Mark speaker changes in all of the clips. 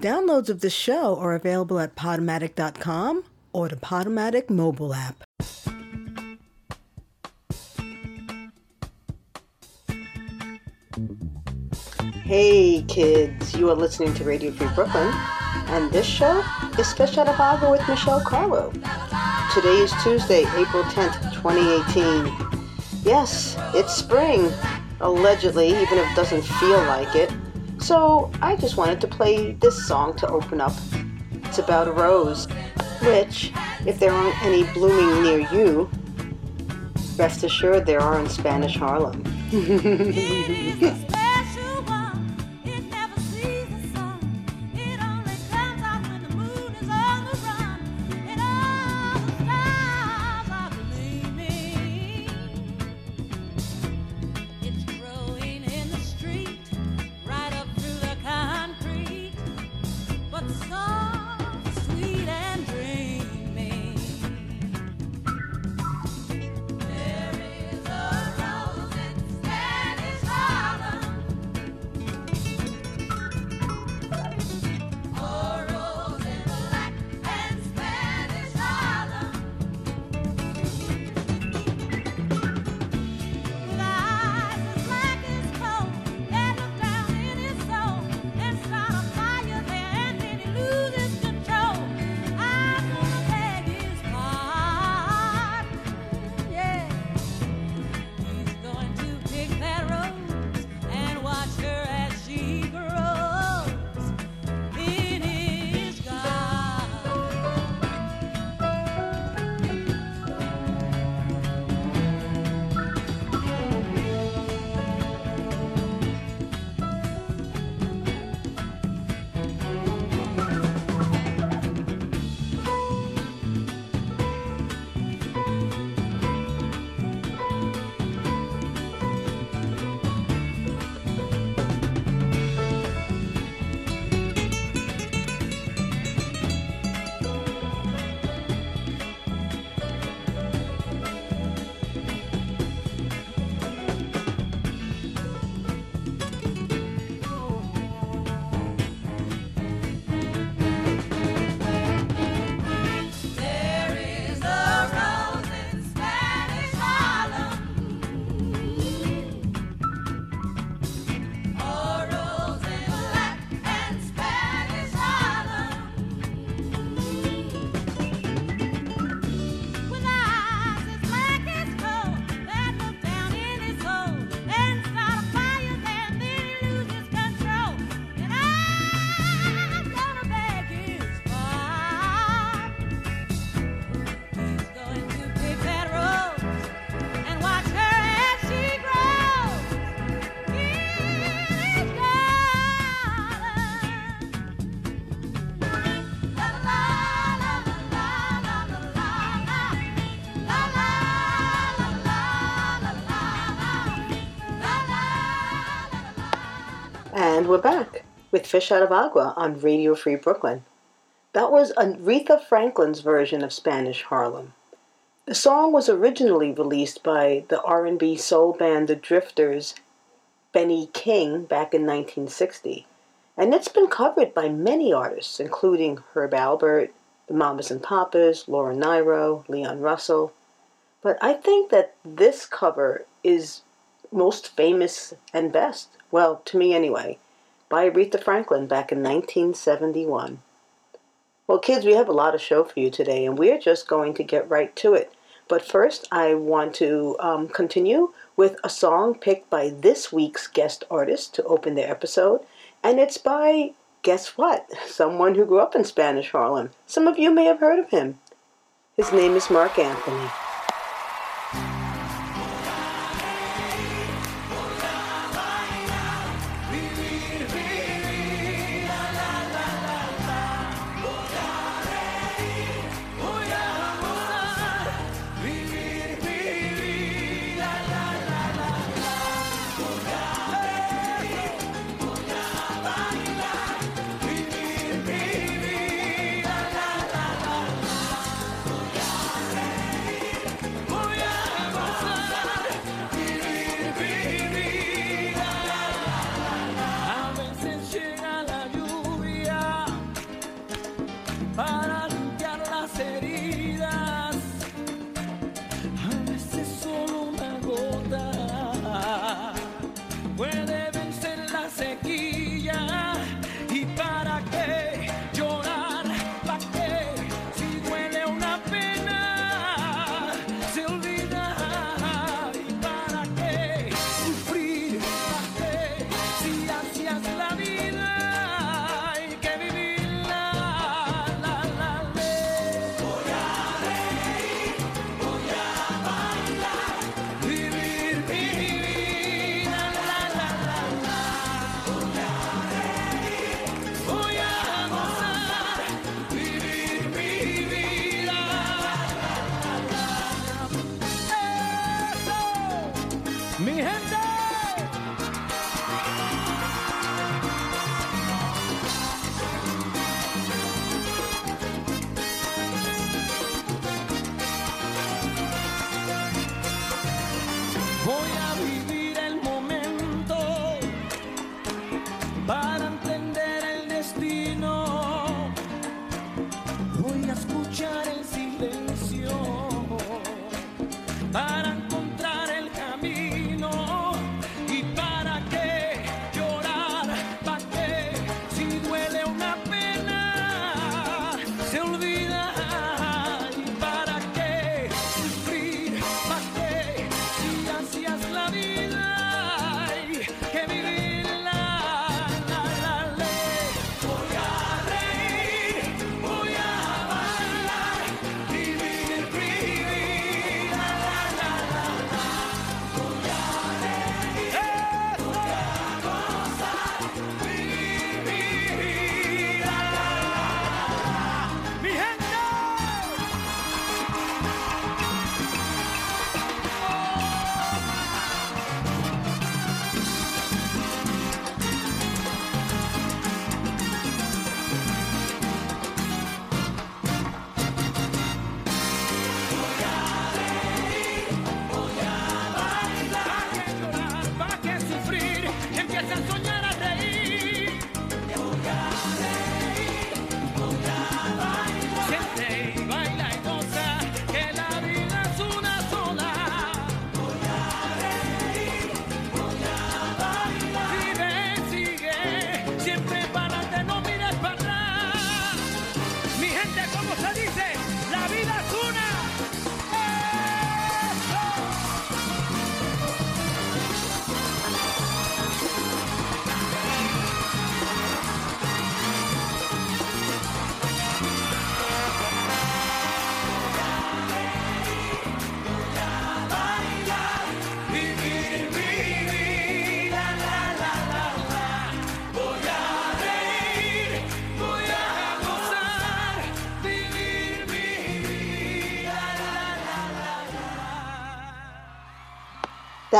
Speaker 1: Downloads of the show are available at Podomatic.com or the Podomatic mobile app. Hey kids, you are listening to Radio Free Brooklyn, and this show is Fish Out of with Michelle Carlo. Today is Tuesday, April 10th, 2018. Yes, it's spring, allegedly, even if it doesn't feel like it. So I just wanted to play this song to open up. It's about a rose, which, if there aren't any blooming near you, rest assured there are in Spanish Harlem. we're back with Fish Out of Agua on Radio Free Brooklyn. That was Aretha Franklin's version of Spanish Harlem. The song was originally released by the R&B soul band The Drifters' Benny King back in 1960, and it's been covered by many artists, including Herb Alpert, the Mamas and Papas, Laura Nyro, Leon Russell. But I think that this cover is most famous and best. Well, to me anyway by Aretha Franklin back in 1971. Well, kids, we have a lot of show for you today, and we're just going to get right to it. But first, I want to um, continue with a song picked by this week's guest artist to open the episode, and it's by, guess what, someone who grew up in Spanish Harlem. Some of you may have heard of him. His name is Marc Anthony.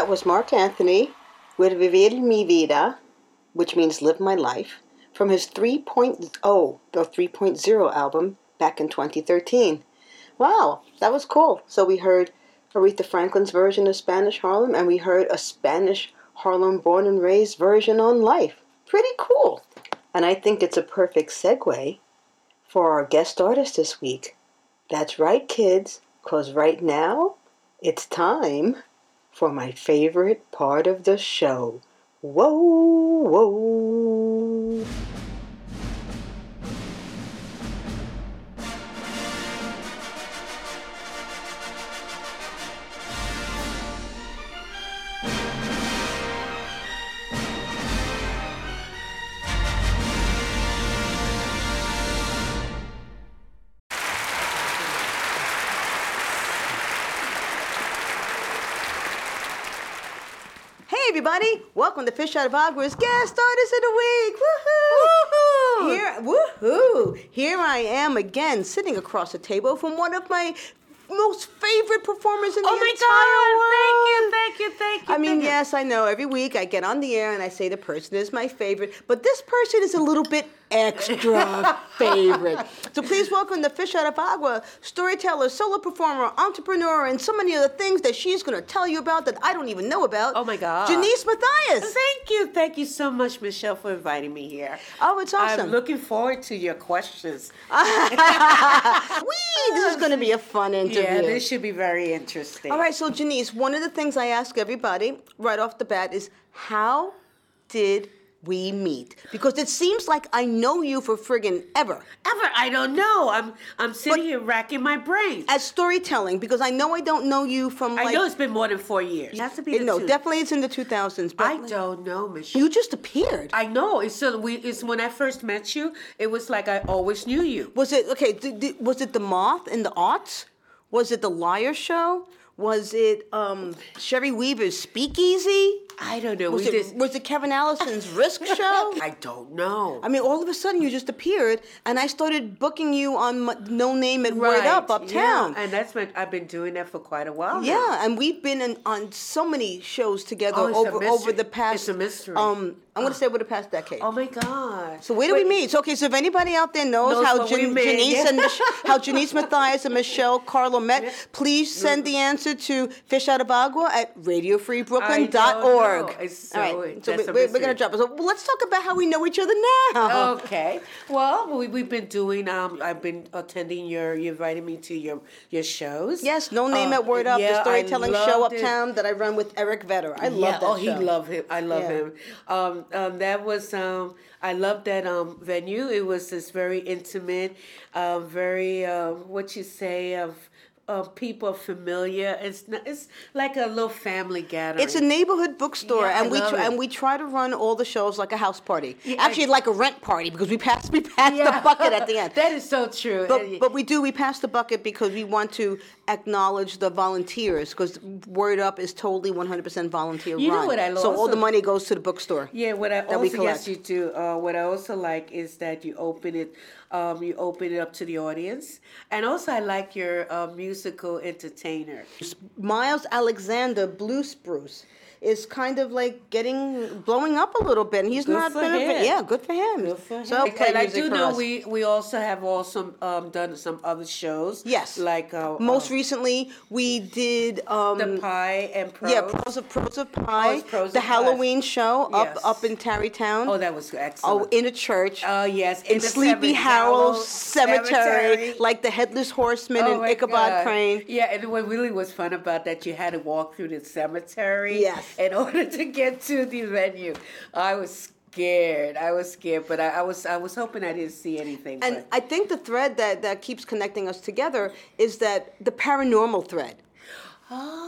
Speaker 1: Was Marc Anthony with Vivir mi vida, which means live my life, from his 3.0, the 3.0 album back in 2013. Wow, that was cool. So we heard Aretha Franklin's version of Spanish Harlem, and we heard a Spanish Harlem born and raised version on life. Pretty cool. And I think it's a perfect segue for our guest artist this week. That's right, kids, because right now it's time for my favorite part of the show. Whoa, whoa. Everybody, welcome to Fish Out of Agua's guest artist of the week. Woohoo! Here, woohoo! Here I am again, sitting across the table from one of my most favorite performers in the
Speaker 2: Oh my
Speaker 1: entire world.
Speaker 2: God! Thank you, thank you, thank you.
Speaker 1: I mean, yes, I know. Every week I get on the air and I say the person is my favorite, but this person is a little bit extra favorite. So please welcome the Fish Out of Agua storyteller, solo performer, entrepreneur, and so many other things that she's going to tell you about that I don't even know about.
Speaker 2: Oh my God.
Speaker 1: Janice Matthias.
Speaker 2: Thank you, thank you so much, Michelle, for inviting me here.
Speaker 1: Oh, it's awesome.
Speaker 2: I'm looking forward to your questions.
Speaker 1: Whee! This is going to be a fun interview.
Speaker 2: Yeah, this should be very interesting.
Speaker 1: All right, so Janice, one of the things I ask everybody right off the bat is how did we meet? Because it seems like I know you for friggin' ever.
Speaker 2: Ever? I don't know. I'm I'm sitting
Speaker 1: But-
Speaker 2: here racking my brain.
Speaker 1: As storytelling, because I know I don't know you from like.
Speaker 2: I know it's been more than four years. It has to be the
Speaker 1: no,
Speaker 2: two.
Speaker 1: definitely it's in the 2000s. But
Speaker 2: I don't know, Michelle.
Speaker 1: You just appeared.
Speaker 2: I know. It's so we. It's when I first met you. It was like I always knew you.
Speaker 1: was it okay? Did, did- was it the Moth in the Aughts? Was it the Liar Show? Was it um, Sherry Weaver's Speakeasy?
Speaker 2: I don't know.
Speaker 1: Was
Speaker 2: we
Speaker 1: it was it Kevin Allison's Risk Show?
Speaker 2: I don't know.
Speaker 1: I mean, all of a sudden you just appeared, and I started booking you on m- No Name at Word Up Uptown.
Speaker 2: Yeah, and that's been I've been doing that for quite a while. now.
Speaker 1: Yeah, and we've been in, on so many shows together
Speaker 2: Oh,
Speaker 1: over over the past
Speaker 2: It's a mystery.
Speaker 1: um I'm going to say over the past decade.
Speaker 2: Oh my God.
Speaker 1: So where do we meet? So okay, so if anybody out there knows,
Speaker 2: Knows
Speaker 1: how Jan- Janice and Mich- how Janice Matthias and Michelle Carlo met, please send the answer to Fish Out of Agua at radiofreebrooklyn.org.
Speaker 2: It's
Speaker 1: All
Speaker 2: so-
Speaker 1: right, so we, we're, we're gonna drop it. So well, let's talk about how we know each other now.
Speaker 2: Okay. Well, we, we've been doing. Um, I've been attending your. You invited me to your your shows.
Speaker 1: Yes, no name
Speaker 2: Uh,
Speaker 1: at Word Up,
Speaker 2: yeah,
Speaker 1: the storytelling show
Speaker 2: it.
Speaker 1: uptown that I run with Eric Vetter. I love that
Speaker 2: oh,
Speaker 1: show.
Speaker 2: he love him. I love
Speaker 1: Yeah.
Speaker 2: him. Um, um, that was um, I love that um venue. It was this very intimate, um, very uh, what you say of. Of people familiar, it's not, it's like a little family gathering.
Speaker 1: It's a neighborhood bookstore,
Speaker 2: Yeah,
Speaker 1: and we tr- and we try to run all the shows like a house party.
Speaker 2: Yeah,
Speaker 1: Actually,
Speaker 2: I-
Speaker 1: like a rent party because we pass we pass the bucket at the end.
Speaker 2: that is so true.
Speaker 1: But, but we do we pass the bucket because we want to acknowledge the volunteers because Word Up is totally 100% volunteer
Speaker 2: You know
Speaker 1: run.
Speaker 2: what I love?
Speaker 1: so all the money goes to the bookstore.
Speaker 2: Yeah, what I also yes you do. Uh, what I also like is that you open it, um, you open it up to the audience, and also I like your uh, musical entertainer.
Speaker 1: Miles Alexander, Blue Spruce, is kind of like getting blowing up a little bit, and he's
Speaker 2: Good
Speaker 1: not
Speaker 2: for
Speaker 1: been a, yeah, good for him.
Speaker 2: Good for
Speaker 1: So
Speaker 2: him.
Speaker 1: play
Speaker 2: and I do know
Speaker 1: us.
Speaker 2: we we also have also um, done some other shows.
Speaker 1: Yes.
Speaker 2: like uh,
Speaker 1: most
Speaker 2: uh,
Speaker 1: recently we did um,
Speaker 2: the pie and pros.
Speaker 1: yeah pros of pros of pie,
Speaker 2: it's Pros
Speaker 1: the
Speaker 2: of Pie.
Speaker 1: Halloween show up
Speaker 2: Yes.
Speaker 1: up in Tarrytown.
Speaker 2: Oh, that was excellent.
Speaker 1: Oh, in a church.
Speaker 2: Oh, yes,
Speaker 1: in
Speaker 2: in the
Speaker 1: Sleepy
Speaker 2: Seven
Speaker 1: Hollow
Speaker 2: Hollow
Speaker 1: Cemetery,
Speaker 2: Cemetery.
Speaker 1: like the Headless Horseman
Speaker 2: Oh
Speaker 1: and Ichabod
Speaker 2: God.
Speaker 1: Crane.
Speaker 2: Yeah, and what really was fun about that, you had to walk through the cemetery.
Speaker 1: Yes.
Speaker 2: In order to get to the venue, I was scared. I was scared, but I, I was I was hoping I didn't see anything.
Speaker 1: And
Speaker 2: but-
Speaker 1: I think the thread that, that keeps connecting us together is that the paranormal thread.
Speaker 2: oh.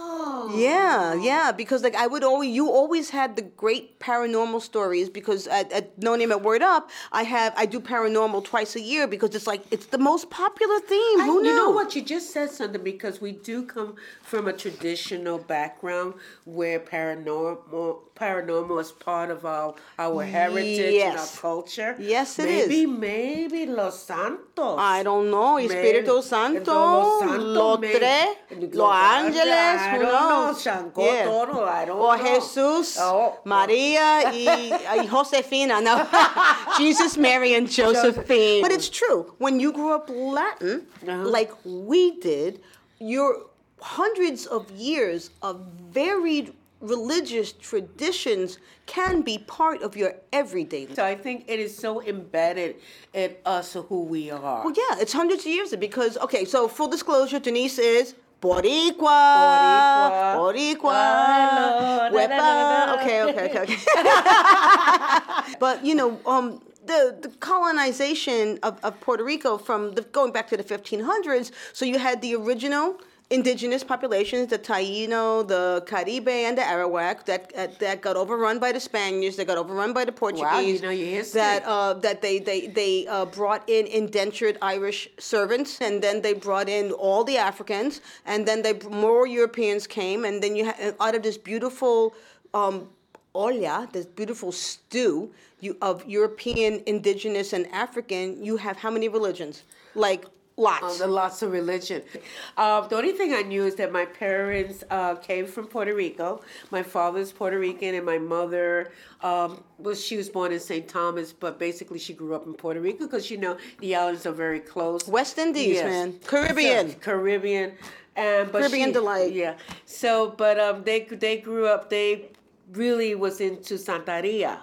Speaker 1: Yeah, yeah, because like I would always, you always had the great paranormal stories because at, at No Name at Word Up, I have I do paranormal twice a year because it's like it's the most popular theme.
Speaker 2: I-
Speaker 1: Who knew?
Speaker 2: you know what? You just said something because we do come from a traditional background where paranormal paranormal is part of our our heritage and our culture.
Speaker 1: Yes, it it is.
Speaker 2: maybe, Maybe Los Santos.
Speaker 1: I don't know. Espíritu Santo,
Speaker 2: Los.
Speaker 1: Tres,
Speaker 2: Los
Speaker 1: Ángeles, who knows? Yeah.
Speaker 2: Toro, I don't
Speaker 1: Or
Speaker 2: know.
Speaker 1: Jesús,
Speaker 2: Oh.
Speaker 1: Maria, y, y Josefina. No, Jesus, Mary, and Josephine. But it's true. When you grew up Latin,
Speaker 2: Uh-huh.
Speaker 1: like we did, your hundreds of years of varied religious traditions can be part of your everyday life.
Speaker 2: So I think it is so embedded in us who we are.
Speaker 1: Well, yeah, it's hundreds of years because okay. So full disclosure, Denise is Boricua.
Speaker 2: Boricua.
Speaker 1: Boricua.
Speaker 2: Da.
Speaker 1: Okay, okay, okay, okay. but you know, um, the, the colonization of, of Puerto Rico from the, going back to the 1500s. So you had the original indigenous populations, the Taino, the Caribe, and the Arawak that uh, that got overrun by the Spaniards, that got overrun by the Portuguese.
Speaker 2: you know your history.
Speaker 1: That uh, that they they they uh, brought in indentured Irish servants, and then they brought in all the Africans, and then they more Europeans came, and then you had out of this beautiful. Um, olla, this beautiful stew you, of European, indigenous, and African, you have how many religions? Like lots.
Speaker 2: Um, lots of religion. Uh, the only thing I knew is that my parents uh, came from Puerto Rico. My father's Puerto Rican, and my mother um, was she was born in St. Thomas, but basically she grew up in Puerto Rico because you know the islands are very close.
Speaker 1: West Indies,
Speaker 2: Yes.
Speaker 1: man. Caribbean.
Speaker 2: So, Caribbean. And but
Speaker 1: Caribbean
Speaker 2: she-
Speaker 1: delight.
Speaker 2: Yeah. So, but um, they they grew up. They really was into Santeria,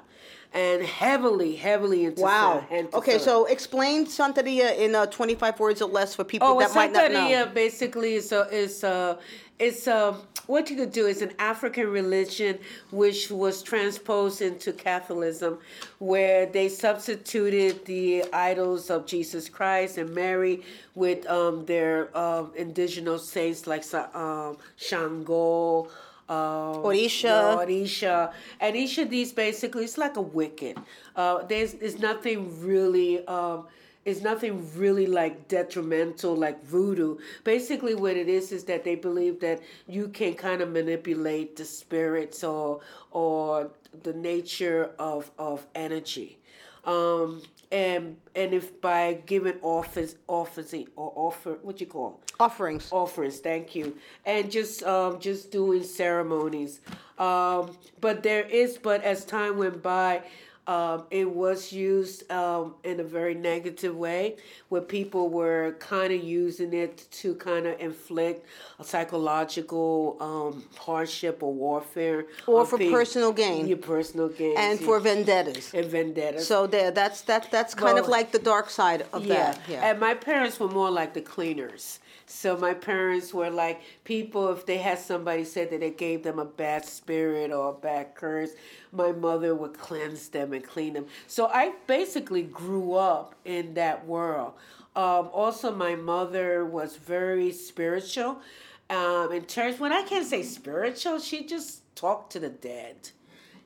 Speaker 2: and heavily, heavily into
Speaker 1: Wow. Okay, so explain Santeria in uh, 25 words or less for people
Speaker 2: Oh,
Speaker 1: that might not know.
Speaker 2: Santeria basically is a is a it's a what you could do is an African religion which was transposed into Catholicism, where they substituted the idols of Jesus Christ and Mary with um, their um, indigenous saints like um, Shango. Um,
Speaker 1: Orisha.
Speaker 2: Orisha. And each of these basically, it's like a Wiccan. Uh, there's, there's nothing really. Um, it's nothing really like detrimental like voodoo. Basically, what it is is that they believe that you can kind of manipulate the spirits or or the nature of of energy. Um, and and if by giving offers office or offer what you call?
Speaker 1: Offerings.
Speaker 2: offerings thank you. And just um just doing ceremonies. Um but there is but as time went by um, it was used um, in a very negative way where people were kind of using it to kind of inflict a psychological um, hardship or warfare
Speaker 1: Or for
Speaker 2: peop-
Speaker 1: personal gain.
Speaker 2: your personal gain
Speaker 1: and for vendettas.
Speaker 2: and vendetta
Speaker 1: So there, that's that. That's kind of like the dark side of that. Yeah.
Speaker 2: and my parents were more like the cleaners. So my parents were like people. If they had somebody said that it gave them a bad spirit or a bad curse, my mother would cleanse them and clean them. So I basically grew up in that world. Um, also, my mother was very spiritual. Um, in terms, when I can't say spiritual, she just talked to the dead.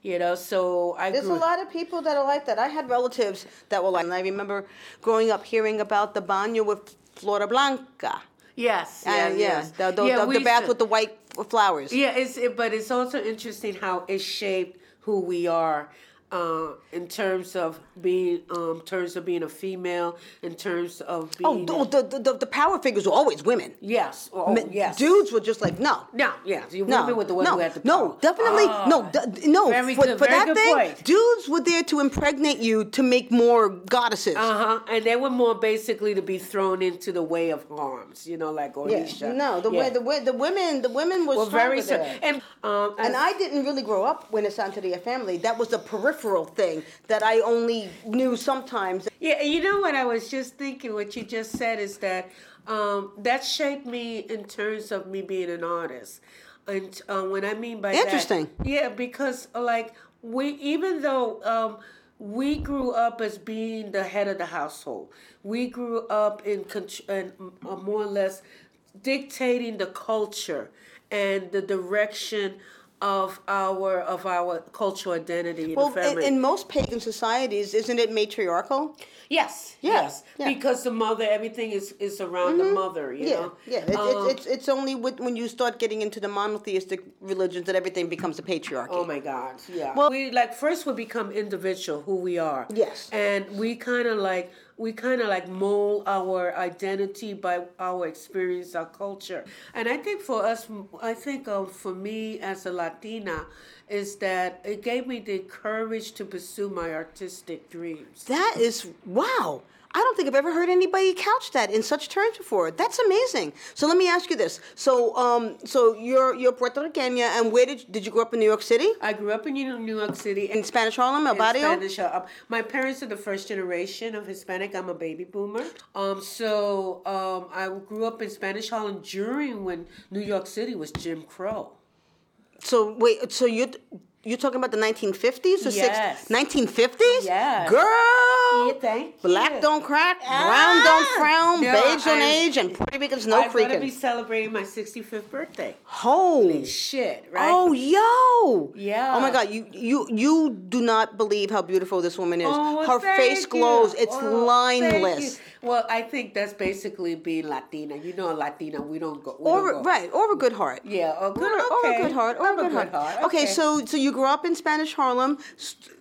Speaker 2: You know, so I
Speaker 1: There's a lot of people that are like that. I had relatives that were like, and I remember growing up hearing about the baño with Flora Blanca.
Speaker 2: Yes,
Speaker 1: Uh,
Speaker 2: yes,
Speaker 1: yeah,
Speaker 2: yes.
Speaker 1: the, the,
Speaker 2: Yeah,
Speaker 1: the, the bath with the white flowers.
Speaker 2: Yeah, it's it, but it's also interesting how it shaped who we are uh, in terms of being um, terms of being a female, in terms of
Speaker 1: Oh, the, the, the, the power figures were always women.
Speaker 2: yes, oh,
Speaker 1: Men-
Speaker 2: yes,
Speaker 1: Dudes were just like, no.
Speaker 2: No, yes, you
Speaker 1: No,
Speaker 2: women with the ones
Speaker 1: no,
Speaker 2: who had the
Speaker 1: no, definitely,
Speaker 2: Ah,
Speaker 1: no, d- no.
Speaker 2: very
Speaker 1: for
Speaker 2: good,
Speaker 1: for
Speaker 2: very
Speaker 1: that
Speaker 2: good
Speaker 1: thing,
Speaker 2: point.
Speaker 1: dudes were there to impregnate you to make more goddesses.
Speaker 2: Uh huh. And they were more basically to be thrown into the way of harms, you know, like
Speaker 1: yeah. No, the way the way the women the women were
Speaker 2: well, very so.
Speaker 1: there.
Speaker 2: And um,
Speaker 1: And I didn't really grow up in a Santeria family. That was a peripheral thing that I only knew sometimes.
Speaker 2: Yeah, you know what I was just thinking. What you just said is that um, that shaped me in terms of me being an artist. And uh, when I mean by
Speaker 1: Interesting.
Speaker 2: that, yeah, because like we, even though um, we grew up as being the head of the household, we grew up in, in uh, more or less dictating the culture and the direction of our of our cultural identity in
Speaker 1: Well, in, in most pagan societies, isn't it matriarchal?
Speaker 2: Yes,
Speaker 1: Yeah,
Speaker 2: yes,
Speaker 1: yeah. Mm-hmm.
Speaker 2: because the mother, everything is is around the mother. You
Speaker 1: Yeah,
Speaker 2: know,
Speaker 1: yeah. It's,
Speaker 2: Um,
Speaker 1: it's, it's it's only with, when you start getting into the monotheistic religions that everything becomes a patriarchy.
Speaker 2: Oh my God! Yeah.
Speaker 1: Well-
Speaker 2: we like first we become individual, who we are.
Speaker 1: Yes.
Speaker 2: And we kind of like we kind of like mold our identity by our experience, our culture. And I think for us, I think um, for me as a Latina, is that it gave me the courage to pursue my artistic dreams.
Speaker 1: That is wow. I don't think I've ever heard anybody couch that in such terms before. That's amazing. So let me ask you this. So um so you're you're Puerto Riqueña and where did did you grow up in New York City?
Speaker 2: I grew up in New York City.
Speaker 1: In Spanish Harlem, El
Speaker 2: in
Speaker 1: Barrio?
Speaker 2: Spanish. Uh, my parents are the first generation of Hispanic. I'm a baby boomer. Um, so um, I grew up in Spanish Harlem during when New York City was Jim Crow.
Speaker 1: So wait, so you you're talking about the 1950s or
Speaker 2: Yes.
Speaker 1: 60s? 1950s?
Speaker 2: Yes.
Speaker 1: Girl.
Speaker 2: Yeah,
Speaker 1: Black
Speaker 2: you.
Speaker 1: don't crack, brown
Speaker 2: Ah.
Speaker 1: don't frown,
Speaker 2: No,
Speaker 1: beige don't age, and Puerto Ricans no freaking.
Speaker 2: I'm gonna be celebrating my 65th birthday.
Speaker 1: Holy
Speaker 2: Shit, right?
Speaker 1: Oh, yo!
Speaker 2: Yeah.
Speaker 1: Oh my God, you you you do not believe how beautiful this woman is.
Speaker 2: Oh,
Speaker 1: Her face
Speaker 2: you.
Speaker 1: glows. It's
Speaker 2: Oh, you.
Speaker 1: lineless.
Speaker 2: Well, I think that's basically being Latina. You know, Latina, we don't go. We
Speaker 1: Or
Speaker 2: don't go.
Speaker 1: right, or a good heart.
Speaker 2: Yeah, a good,
Speaker 1: Or, or a
Speaker 2: okay.
Speaker 1: good heart, or a
Speaker 2: Have
Speaker 1: good, heart.
Speaker 2: heart.
Speaker 1: Okay, so so you grew up in Spanish Harlem.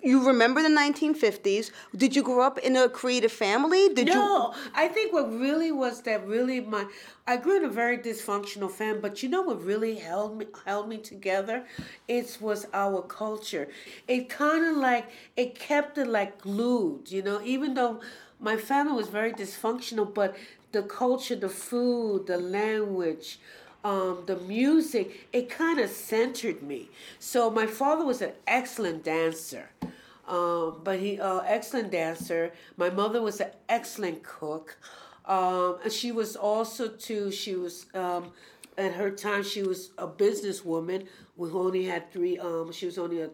Speaker 1: You remember the 1950s. Did you grow up in a creative family? Did you
Speaker 2: No, I think what really was that really my I grew in a very dysfunctional family, but you know what really held me held me together? It was our culture. It kind of like it kept it like glued, you know, even though my family was very dysfunctional, but the culture, the food, the language, um, the music, it kind of centered me. So my father was an excellent dancer. Um, but he uh, excellent dancer. My mother was an excellent cook. Um, and she was also too. She was um, at her time. She was a businesswoman. We only had three. Um, she was only a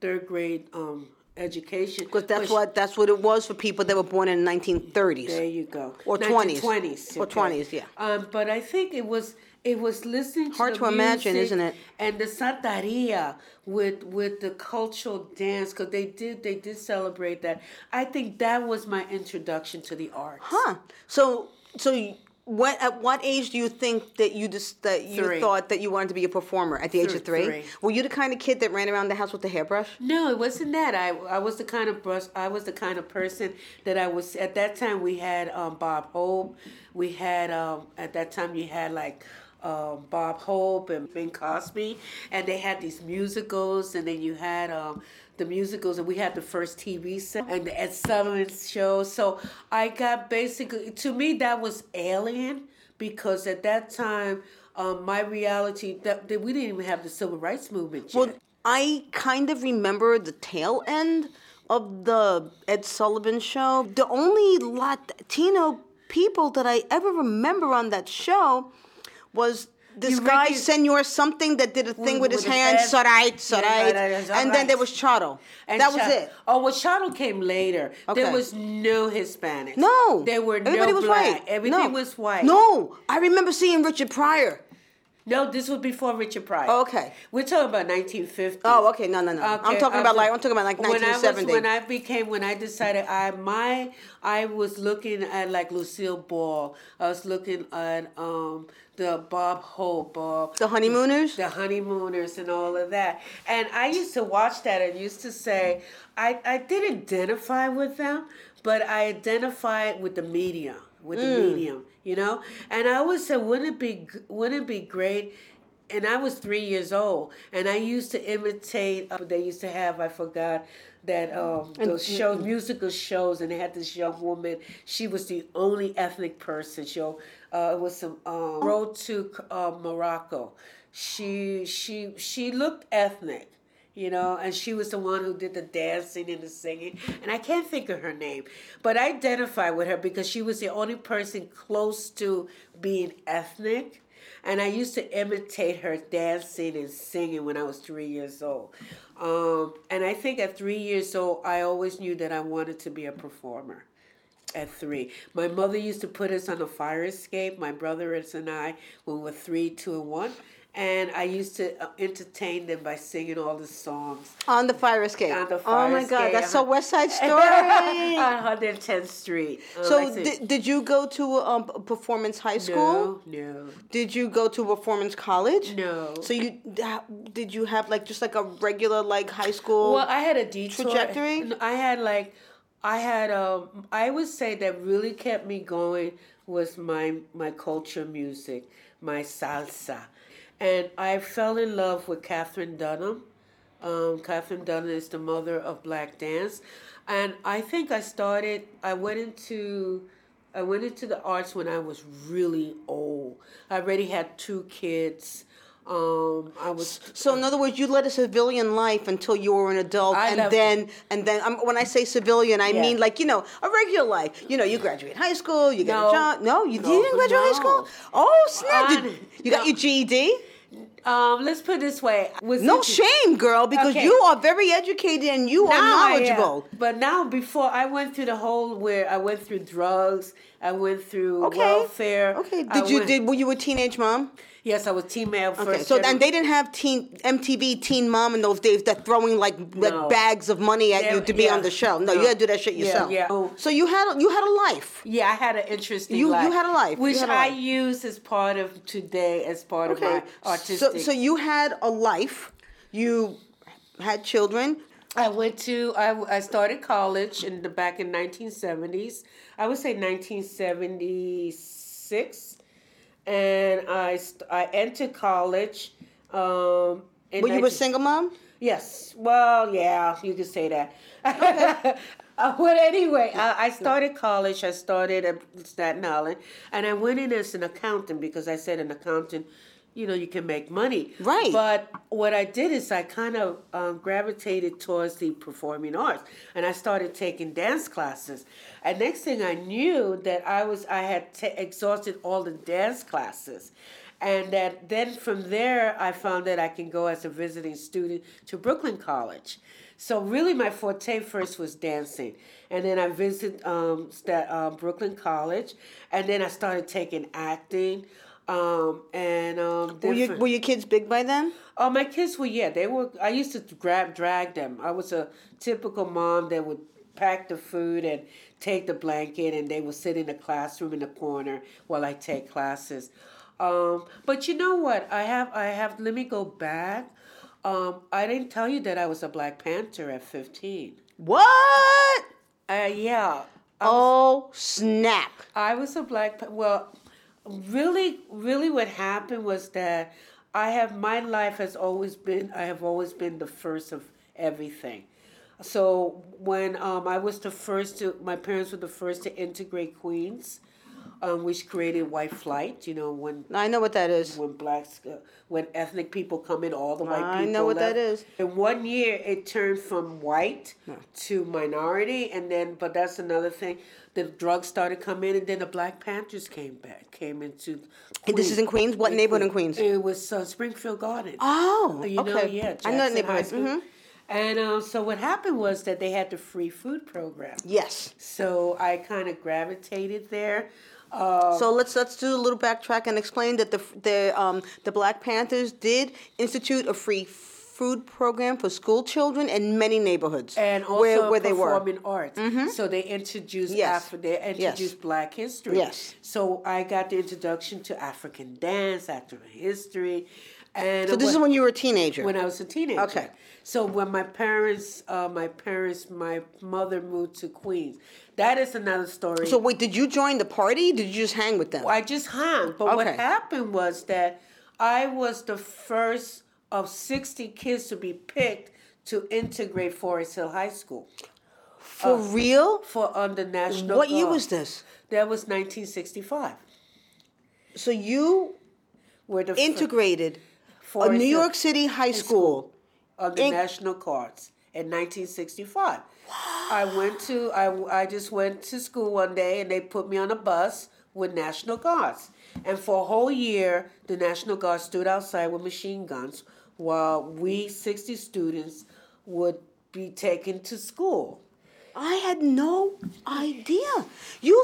Speaker 2: third grade um, education.
Speaker 1: Because that's what that's what it was for people that were born in the 1930s.
Speaker 2: there you go.
Speaker 1: Or 20s.
Speaker 2: 1920s.
Speaker 1: Or 20s, yeah.
Speaker 2: Um, but I think it was it was listening to
Speaker 1: Hard
Speaker 2: the
Speaker 1: to imagine,
Speaker 2: music
Speaker 1: isn't it?
Speaker 2: And the santeria with with the cultural dance because they did they did celebrate that. I think that was my introduction to the arts.
Speaker 1: Huh. So so y- When at what age do you think that you just that you
Speaker 2: Three.
Speaker 1: thought that you wanted to be a performer at the age
Speaker 2: Three-
Speaker 1: of three?
Speaker 2: three.
Speaker 1: Were you the kind of kid that ran around the house with the hairbrush?
Speaker 2: No, it wasn't that. I I was the kind of bus. I was the kind of person that I was at that time. We had um, Bob Hope. We had um, at that time you had like. Um, Bob Hope and Ben Cosby, and they had these musicals, and then you had um, the musicals, and we had the first TV set and the Ed Sullivan show. So I got basically to me that was alien because at that time um, my reality that, that we didn't even have the civil rights movement yet.
Speaker 1: Well, I kind of remember the tail end of the Ed Sullivan show. The only Latino people that I ever remember on that show was this guy,
Speaker 2: Ricky-
Speaker 1: Senor something, that did a thing with,
Speaker 2: With-
Speaker 1: his
Speaker 2: his
Speaker 1: hand,
Speaker 2: hand.
Speaker 1: sarai, sarai, and then there was Chato.
Speaker 2: And
Speaker 1: that was
Speaker 2: Cha-
Speaker 1: it.
Speaker 2: Oh, well, Shadow came later.
Speaker 1: Okay.
Speaker 2: There was no Hispanics.
Speaker 1: No,
Speaker 2: there were
Speaker 1: everybody
Speaker 2: no
Speaker 1: was
Speaker 2: black.
Speaker 1: white.
Speaker 2: Everything
Speaker 1: no.
Speaker 2: was white.
Speaker 1: No, I remember seeing Richard Pryor.
Speaker 2: no, this was before Richard Pryor.
Speaker 1: Oh, okay.
Speaker 2: we're talking about 1950.
Speaker 1: Oh, okay, no, no, no. I'm talking about like I'm talking about like
Speaker 2: when I was when I became when I decided I my I was looking at like Lucille Ball. I was looking at um the Bob Hope, uh,
Speaker 1: the honeymooners.
Speaker 2: the honeymooners and all of that. And I used to watch that and used to say, I, I didn't identify with them, but I identified with the medium, with the medium, you know? And I always said, wouldn't it be, wouldn't it be great? And I was three years old, and I used to imitate. Uh, they used to have, I forgot that um, those shows, musical shows, and they had this young woman. She was the only ethnic person. She, uh, it was some um, road to uh, Morocco. She she she looked ethnic, you know, and she was the one who did the dancing and the singing. And I can't think of her name, but I identify with her because she was the only person close to being ethnic. And I used to imitate her dancing and singing when I was three years old. Um, and I think at three years old, I always knew that I wanted to be a performer at three. My mother used to put us on a fire escape, my brothers and I, when we were three, two, and one. And I used to uh, entertain them by singing all the songs.
Speaker 1: On the fire escape.
Speaker 2: On the fire oh
Speaker 1: my God, that's so West Side Story.
Speaker 2: on 110th Street.
Speaker 1: So
Speaker 2: said,
Speaker 1: did, did you go to um, performance high school?
Speaker 2: No, no,
Speaker 1: Did you go to performance college?
Speaker 2: no.
Speaker 1: So you did you have like just like a regular like high school?
Speaker 2: Well, I had a detour.
Speaker 1: trajectory?
Speaker 2: I had like, I had um. I would say that really kept me going was my my culture music, my salsa, and I fell in love with Katherine Dunham. Um, Katherine Dunham is the mother of black dance, and I think I started. I went into. I went into the arts when I was really old. I already had two kids. Um, I was
Speaker 1: so in other words, you led a civilian life until you were an adult,
Speaker 2: I
Speaker 1: and then and then um, when I say civilian, I
Speaker 2: Yeah.
Speaker 1: mean like you know a regular life. You know, you graduate high school, you get
Speaker 2: No.
Speaker 1: a job. No, you,
Speaker 2: No,
Speaker 1: didn't graduate high school. Oh snap! Did- you got
Speaker 2: no.
Speaker 1: your GED.
Speaker 2: Um, let's put it this way. Was
Speaker 1: No shame, girl, because
Speaker 2: Okay.
Speaker 1: you are very educated and you are
Speaker 2: Now I am.
Speaker 1: knowledgeable.
Speaker 2: But now, before I went through the whole where I went through drugs, I went through
Speaker 1: Okay.
Speaker 2: welfare.
Speaker 1: Okay.
Speaker 2: I
Speaker 1: Did you
Speaker 2: went-
Speaker 1: did were you a teenage mom?
Speaker 2: Yes, I was teen male first.
Speaker 1: Okay. So and they didn't have teen MTV Teen Mom in those days that throwing like, like
Speaker 2: No.
Speaker 1: bags of money at
Speaker 2: They-
Speaker 1: you to be
Speaker 2: yeah.
Speaker 1: on the show. No,
Speaker 2: No.
Speaker 1: you had to do that shit yourself.
Speaker 2: yeah. Oh.
Speaker 1: So you had you had a life.
Speaker 2: Yeah, I had an interesting
Speaker 1: You- you had a life.
Speaker 2: Which I
Speaker 1: life.
Speaker 2: use as part of today, as part of my artistic.
Speaker 1: So so you had a life. You had children.
Speaker 2: I went to I, I started college in the back in 1970s. I would say 1976, and I I entered college. Um, in
Speaker 1: Were you a single mom?
Speaker 2: Yes. Well, yeah, you could say that. uh, but anyway, I, I started college. I started at Staten Island, and I went in as an accountant because I said an accountant, you know, you can make money.
Speaker 1: Right.
Speaker 2: But what I did is I kind of um, gravitated towards the performing arts, and I started taking dance classes. And next thing I knew that I was I had t- exhausted all the dance classes and that then from there I found that I can go as a visiting student to Brooklyn College. So really, my forte first was dancing, and then I visited um, sta- uh, Brooklyn College, and then I started taking acting, um, and um,
Speaker 1: Were you were your kids big by then?
Speaker 2: Oh, my kids were yeah. They were. I used to grab drag them. I was a typical mom that would pack the food and take the blanket, and they would sit in the classroom in the corner while I take classes. Um, but you know what? I have I have. Let me go back. Um, I didn't tell you that I was a Black Panther at fifteen.
Speaker 1: What?
Speaker 2: Uh, yeah.
Speaker 1: Oh snap!
Speaker 2: I was a black. Well, really, really, what happened was that I have my life has always been. I have always been the first of everything. So when um, I was the first to, my parents were the first to integrate Queens, um, which created white flight. You know when
Speaker 1: I know what that is.
Speaker 2: when blacks, uh, when ethnic people come in, all the white people.
Speaker 1: I know what that
Speaker 2: left.
Speaker 1: is.
Speaker 2: In one year, it turned from white to minority, and then, but that's another thing. The drugs started coming in, and then the Black Panthers came back, came into.
Speaker 1: And this is in Queens? What neighborhood in Queens?
Speaker 2: It was uh, Springfield Gardens.
Speaker 1: Oh,
Speaker 2: You know,
Speaker 1: okay.
Speaker 2: yeah,
Speaker 1: I know
Speaker 2: Jackson
Speaker 1: that
Speaker 2: High
Speaker 1: neighborhood. Hmm
Speaker 2: And um, so what happened was that they had the free food program.
Speaker 1: Yes.
Speaker 2: So I kind of gravitated there.
Speaker 1: So let's let's do a little backtrack and explain that the the um, the Black Panthers did institute a free food program for school children in many neighborhoods
Speaker 2: and also
Speaker 1: where, where they were. Mm-hmm.
Speaker 2: performing arts. So they introduced
Speaker 1: Yes.
Speaker 2: Af- they introduced Black history.
Speaker 1: Yes.
Speaker 2: So I got the introduction to African dance, African history, and
Speaker 1: So this is when you were a teenager.
Speaker 2: when I was a teenager.
Speaker 1: Okay.
Speaker 2: So when my parents, uh, my parents, my mother moved to Queens. That is another story.
Speaker 1: so wait, did you join the party? Did you just hang with them?
Speaker 2: I just hung. But what happened was that I was the first of 60 kids to be picked to integrate Forest Hill High School
Speaker 1: For real?
Speaker 2: for under national.
Speaker 1: What year was this?
Speaker 2: That was 1965.
Speaker 1: So you
Speaker 2: were the fir-
Speaker 1: integrated a New
Speaker 2: uh,
Speaker 1: York City high school.
Speaker 2: under
Speaker 1: in-
Speaker 2: national Guards in 1965. I went to I, I just went to school one day and they put me on a bus with National Guards. And for a whole year, the National Guard stood outside with machine guns while we 60 students would be taken to school.
Speaker 1: I had no idea. You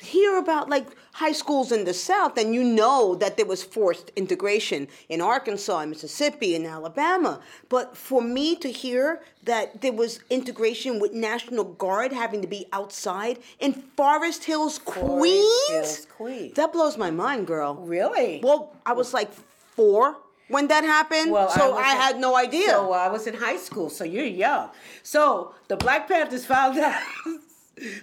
Speaker 1: hear about like high schools in the South, and you know that there was forced integration in Arkansas, and Mississippi, and Alabama. But for me to hear that there was integration with National Guard having to be outside in Forest Hills, Queens,
Speaker 2: Hills, Queens.
Speaker 1: that blows my mind, girl.
Speaker 2: Really?
Speaker 1: Well, I was like four when that happened,
Speaker 2: Well,
Speaker 1: so
Speaker 2: was
Speaker 1: I, had no idea.
Speaker 2: So I was in high school, so you're young. So the Black Panthers found out.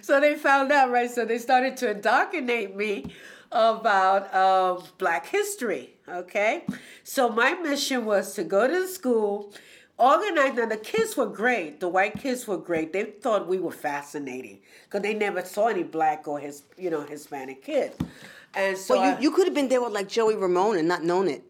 Speaker 2: So they found out, right? So they started to indoctrinate me about um, Black history. Okay, so my mission was to go to the school. Organize. Now the kids were great. The white kids were great. They thought we were fascinating because they never saw any black or his, you know, Hispanic kids. And so
Speaker 1: Well,
Speaker 2: I-
Speaker 1: you, you could have been there with like Joey Ramone and not known it.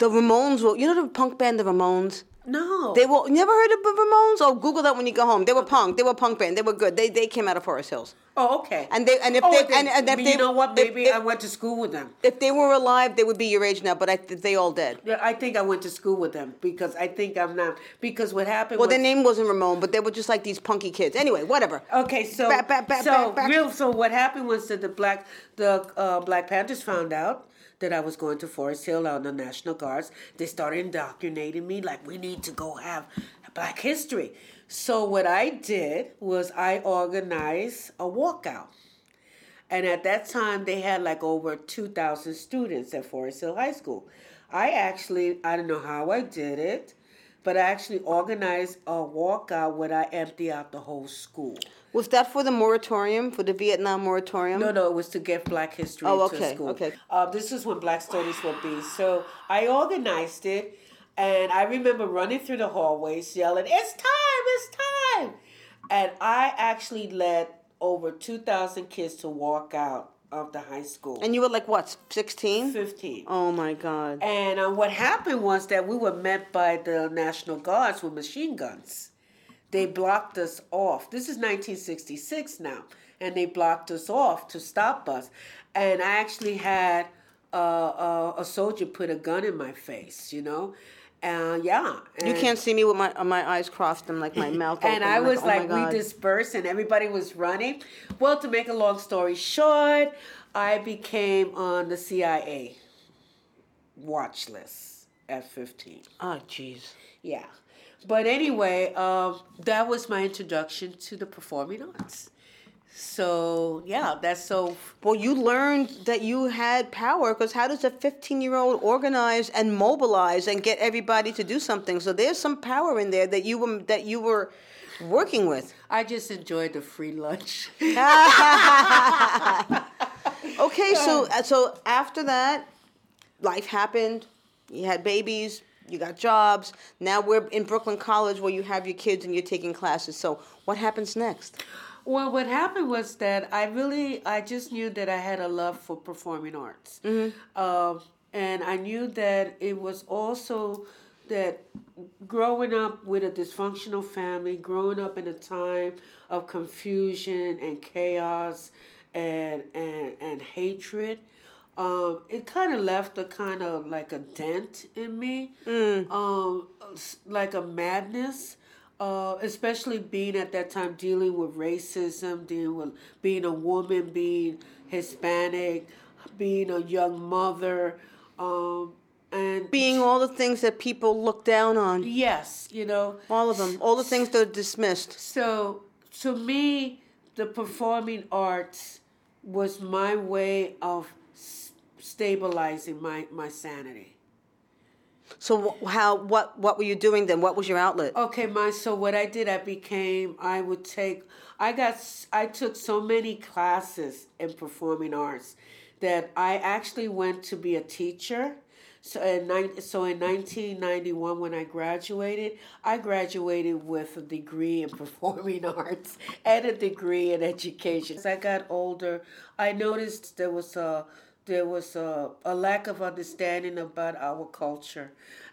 Speaker 1: The Ramones were, you know the punk band, the Ramones?
Speaker 2: No,
Speaker 1: They were, never heard of the Ramones? Oh, Google that when you go home. They were punk. They were punk band. They were good. They, they came out of Forest Hills.
Speaker 2: Oh, okay.
Speaker 1: And they- and if
Speaker 2: oh,
Speaker 1: they-
Speaker 2: then-
Speaker 1: and- and if
Speaker 2: you
Speaker 1: they-
Speaker 2: know what? Maybe
Speaker 1: if-
Speaker 2: I went to school with them.
Speaker 1: If they were alive, they would be your age now, but I, they all dead.
Speaker 2: Yeah, I think I went to school with them because I think I'm not. Because what happened?
Speaker 1: Well,
Speaker 2: was,
Speaker 1: their name wasn't Ramone, but they were just like these punky kids. Anyway, whatever.
Speaker 2: Okay, so
Speaker 1: Back, back, back,
Speaker 2: so real. So what happened was that the black the uh, Black Panthers found out that I was going to Forest Hill on the National Guards. They started indoctrinating me like we need to go have Black history. So what I did was I organized a walkout. And at that time, they had like over 2,000 students at Forest Hill High School. I actually, I don't know how I did it, but I actually organized a walkout where I empty out the whole school.
Speaker 1: Was that for the moratorium, for the Vietnam moratorium?
Speaker 2: No, no, it was to get Black history
Speaker 1: Oh,
Speaker 2: into
Speaker 1: okay,
Speaker 2: school.
Speaker 1: okay.
Speaker 2: Uh, this is when Black Studies would be. So I organized it, and I remember running through the hallways yelling, "It's time! It's time!" And I actually led over two thousand kids to walk out of the high school.
Speaker 1: And you were like, what, 16?
Speaker 2: Fifteen.
Speaker 1: Oh my God.
Speaker 2: And uh, what happened was that we were met by the National Guards with machine guns. They blocked us off. This is 1966 now, and they blocked us off to stop us. And I actually had uh, uh, a soldier put a gun in my face, you know. Uh, yeah.
Speaker 1: You can't see me with my uh, my eyes crossed and like my mouth
Speaker 2: and I was
Speaker 1: oh
Speaker 2: like, we dispersed, and everybody was running. Well, to make a long story short, I became on the CIA watch list at 15.
Speaker 1: Oh, jeez.
Speaker 2: Yeah. But anyway, um, that was my introduction to the performing arts. So yeah, that's so.
Speaker 1: Well, you learned that you had power because how does a 15 year old organize and mobilize and get everybody to do something? So there's some power in there that you were that you were working with.
Speaker 2: I just enjoyed the free lunch.
Speaker 1: Okay, so uh, so after that, life happened. You had babies. You got jobs. Now we're in Brooklyn College where you have your kids and you're taking classes. So what happens next?
Speaker 2: Well, what happened was that I really, I just knew that I had a love for performing arts. Um, and I knew that it was also that growing up with a dysfunctional family, growing up in a time of confusion and chaos and, and, and hatred, um, it kind of left a kind of like a dent in me, um, like a madness. Uh, especially being at that time dealing with racism, dealing with being a woman, being Hispanic, being a young mother, um, and
Speaker 1: Being all the things that people look down on.
Speaker 2: yes, you know,
Speaker 1: All of them. All the things that are dismissed.
Speaker 2: So to me, the performing arts was my way of stabilizing my, my sanity.
Speaker 1: So how what what were you doing then? What was your outlet?
Speaker 2: Okay, my so what I did, I became I would take I got I took so many classes in performing arts that I actually went to be a teacher. So in nine, so in 1991 when I graduated, I graduated with a degree in performing arts and a degree in education. As I got older, I noticed there was a there was a, a lack of understanding about our culture.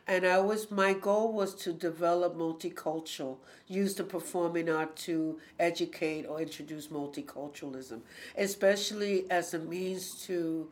Speaker 2: And i was my goal was to develop multicultural use the performing art to educate or introduce multiculturalism especially as a means to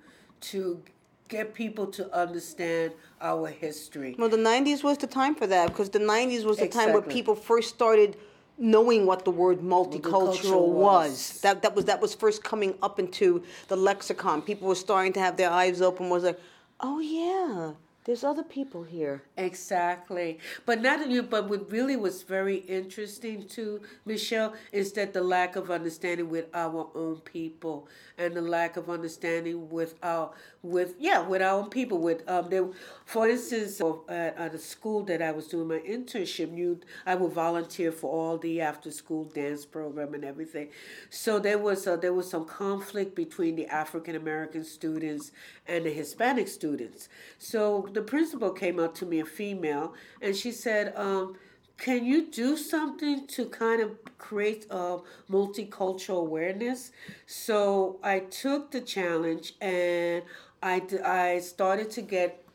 Speaker 2: to get people to understand our history.
Speaker 1: Well, the '90s was the time for that because the '90s was the time where people first started knowing what the word multicultural
Speaker 2: Multicultural
Speaker 1: was.
Speaker 2: was.
Speaker 1: That that was that was first coming up into the lexicon. People were starting to have their eyes open. Was like, oh yeah, there's other people here.
Speaker 2: Exactly. But not only, but what really was very interesting to Michelle is that the lack of understanding with our own people and the lack of understanding with our with yeah with our own people with um there for instance at, at a school that I was doing my internship you I would volunteer for all the after school dance program and everything so there was a, there was some conflict between the African American students and the Hispanic students so the principal came up to me a female and she said um can you do something to kind of create a multicultural awareness? So I took the challenge and I, I started to get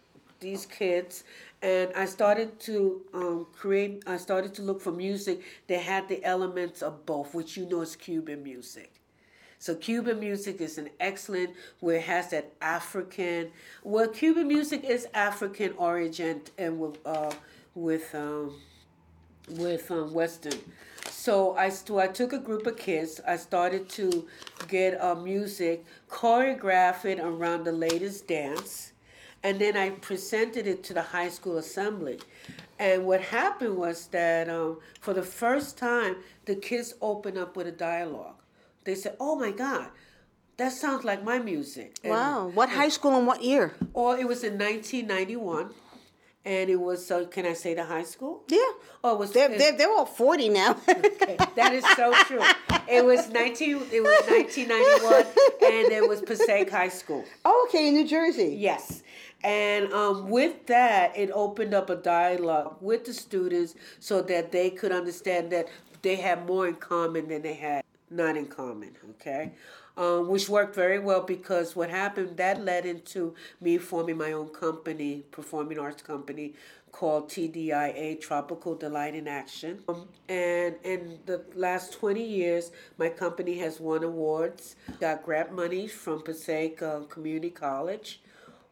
Speaker 2: these kids and I started to um, create, I started to look for music that had the elements of both, which you know is Cuban music. So Cuban music is an excellent where it has that African. Well, Cuban music is African origin and with uh, with um, with um, Western. So I so I took a group of kids. I started to get uh, music, choreograph it around the latest dance, and then I presented it to the high school assembly. And what happened was that um, for the first time, the kids opened up with a dialogue. They said, "Oh my God, that sounds like my music." And-
Speaker 1: Wow. What high school and what year?
Speaker 2: Oh, it was in 1991, and it was. Uh, can I say the high school?
Speaker 1: Yeah.
Speaker 2: Oh, it was.
Speaker 1: They're,
Speaker 2: it-
Speaker 1: they're, they're all 40 now.
Speaker 2: Okay, that is so true. It was 19. It was 1991, and it was Passaic High School.
Speaker 1: oh, okay, in New Jersey.
Speaker 2: Yes. And um, with that, it opened up a dialogue with the students so that they could understand that they had more in common than they had not in common. Okay. Um, which worked very well because what happened that led into me forming my own company, performing arts company called TDIA Tropical Delight in Action. Um, and in the last 20 years, my company has won awards, got grant money from Passaic uh, Community College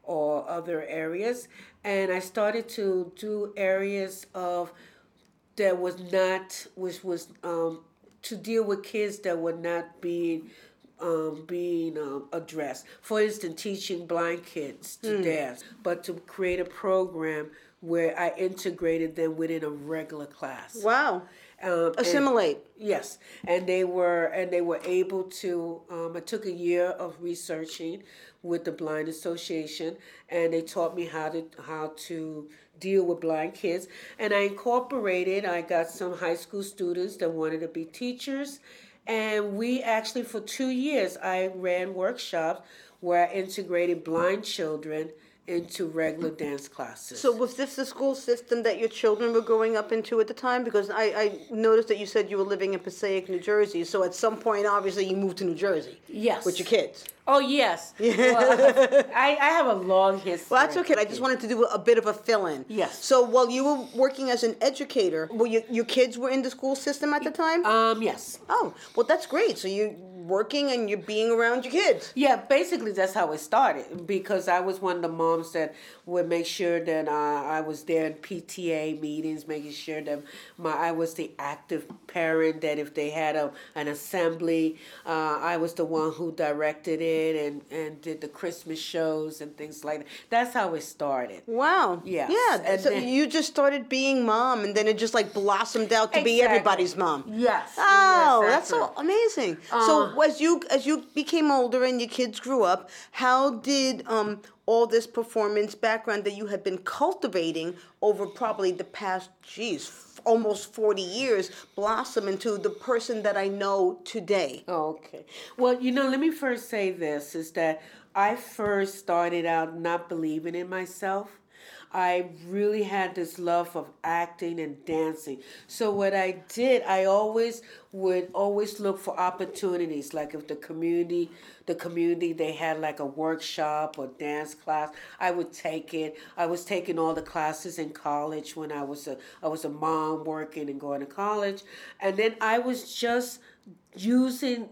Speaker 2: or other areas. And I started to do areas of that was not, which was um, to deal with kids that were not being um, being um, addressed. For instance, teaching blind kids to dance, but to create a program where I integrated them within a regular class.
Speaker 1: Wow.
Speaker 2: Um, and-
Speaker 1: Assimilate.
Speaker 2: Yes, and they were and they were able to. Um, I took a year of researching with the Blind Association, and they taught me how to how to deal with blind kids. And I incorporated. I got some high school students that wanted to be teachers, and we actually for two years I ran workshops where I integrated blind children into regular dance classes.
Speaker 1: So was this the school system that your children were growing up into at the time? Because I, I noticed that you said you were living in Passaic, New Jersey. So at some point, obviously, you moved to New Jersey
Speaker 2: yes,
Speaker 1: with your kids.
Speaker 2: Oh yes, Well, I, I have a long history.
Speaker 1: Well, that's okay. I just wanted to do a bit of a fill-in.
Speaker 2: Yes.
Speaker 1: So while you were working as an educator, were you, your kids were in the school system at the time?
Speaker 2: Um, yes.
Speaker 1: oh, well, that's great. So you're working and you're being around your kids.
Speaker 2: Yeah, basically that's how it started because I was one of the moms that would make sure that uh, I was there in PTA meetings, making sure that my I was the active parent. That if they had a an assembly, uh, I was the one who directed it and and did the Christmas shows and things like that. That's how it started.
Speaker 1: Wow.
Speaker 2: Yeah.
Speaker 1: Yeah.
Speaker 2: And
Speaker 1: so
Speaker 2: then-
Speaker 1: you just started being mom, and then it just like blossomed out to be everybody's mom.
Speaker 2: Yes.
Speaker 1: Oh,
Speaker 2: Yes,
Speaker 1: that's so amazing.
Speaker 2: Uh,
Speaker 1: so as you as you became older and your kids grew up, how did um all this performance background that you had been cultivating over probably the past, geez, almost forty years, blossom into the person that I know today?
Speaker 2: Okay. Well, you know, let me first say this is that I first started out not believing in myself. I really had this love of acting and dancing. So what I did, I always would always look for opportunities like if the community the community they had like a workshop or dance class, I would take it. I was taking all the classes in college when I was a I was a mom working and going to college. And then I was just using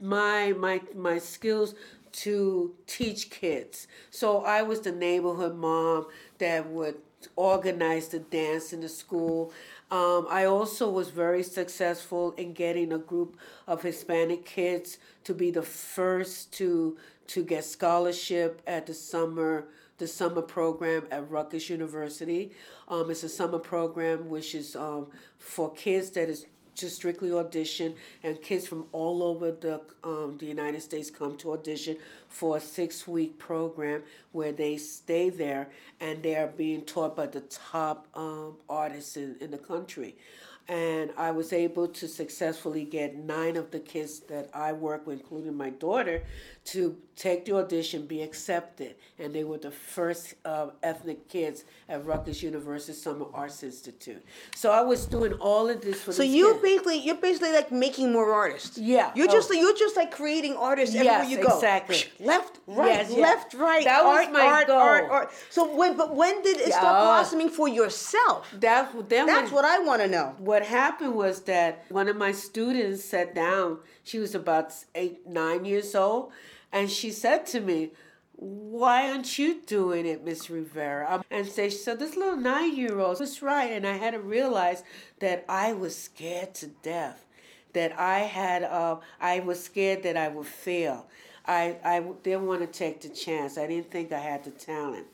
Speaker 2: my my my skills to teach kids. So I was the neighborhood mom that would organize the dance in the school. Um, I also was very successful in getting a group of Hispanic kids to be the first to to get scholarship at the summer the summer program at Rutgers University. Um, it's a summer program which is um, for kids that is just strictly audition, and kids from all over the um, the United States come to audition for a six week program where they stay there and they are being taught by the top um, artists in, in the country. And I was able to successfully get nine of the kids that I work with, including my daughter, to take the audition, be accepted. And they were the first uh, ethnic kids at Rutgers University Summer Arts Institute. So I was doing all of this for
Speaker 1: So you
Speaker 2: kids.
Speaker 1: basically you're basically like making more artists.
Speaker 2: Yeah.
Speaker 1: You're just
Speaker 2: Oh.
Speaker 1: you're just like creating artists
Speaker 2: Yes,
Speaker 1: everywhere you go.
Speaker 2: exactly.
Speaker 1: Left, right,
Speaker 2: Yes, yes.
Speaker 1: left, right.
Speaker 2: That was
Speaker 1: art,
Speaker 2: my
Speaker 1: art,
Speaker 2: goal.
Speaker 1: art, art. So when but when did it start blossoming for yourself?
Speaker 2: That, then
Speaker 1: That's
Speaker 2: when-
Speaker 1: what I want to know.
Speaker 2: what happened was that one of my students sat down. She was about eight, nine years old, and she said to me, "Why aren't you doing it, Miss Rivera?" Um, And say, so this little nine-year-old was right, and I had to realize that I was scared to death. That I had, uh, I was scared that I would fail. I, I didn't want to take the chance. I didn't think I had the talent.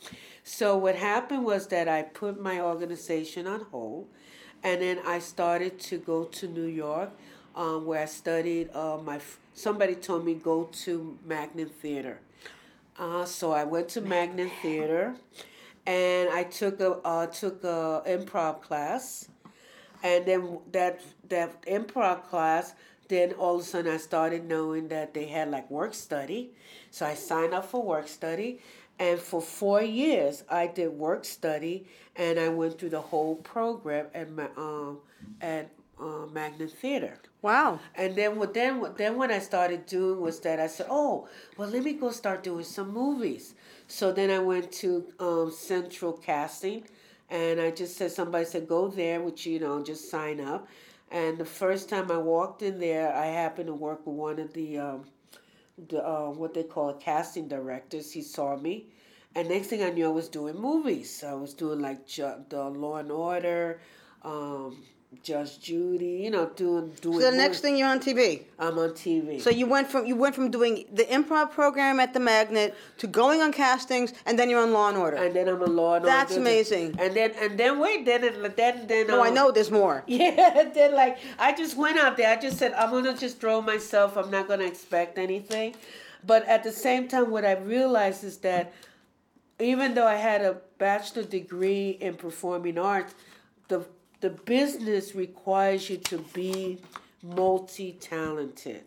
Speaker 2: So what happened was that I put my organization on hold, and then I started to go to New York, um, where I studied. Uh, my somebody told me go to Magnet Theater. Uh, so I went to Magnet Theater, and I took a uh, took a improv class, and then that that improv class. Then all of a sudden I started knowing that they had like work study, so I signed up for work study, and for four years I did work study, and I went through the whole program at my um at uh, Magnet Theater.
Speaker 1: Wow.
Speaker 2: And then what then what then what I started doing was that I said, oh, well let me go start doing some movies. So then I went to um, Central Casting, and I just said somebody said go there, which you know just sign up. And the first time I walked in there, I happened to work with one of the um, the uh, what they call casting directors. He saw me, and next thing I knew, I was doing movies. I was doing like the Law and Order, um, Just Judy, you know, doing doing.
Speaker 1: So the next thing you're on TV.
Speaker 2: I'm on TV.
Speaker 1: So you went from you went from doing the improv program at the Magnet to going on castings, and then you're on Law and Order.
Speaker 2: and then I'm a law and
Speaker 1: That's
Speaker 2: order.
Speaker 1: amazing.
Speaker 2: And then and then wait, then it- then then.
Speaker 1: oh, I
Speaker 2: um,
Speaker 1: know there's more.
Speaker 2: Yeah, then like I just went out there. I just said I'm gonna just throw myself. I'm not gonna expect anything, but at the same time, what I realized is that even though I had a bachelor degree in performing arts, the the business requires you to be multi talented.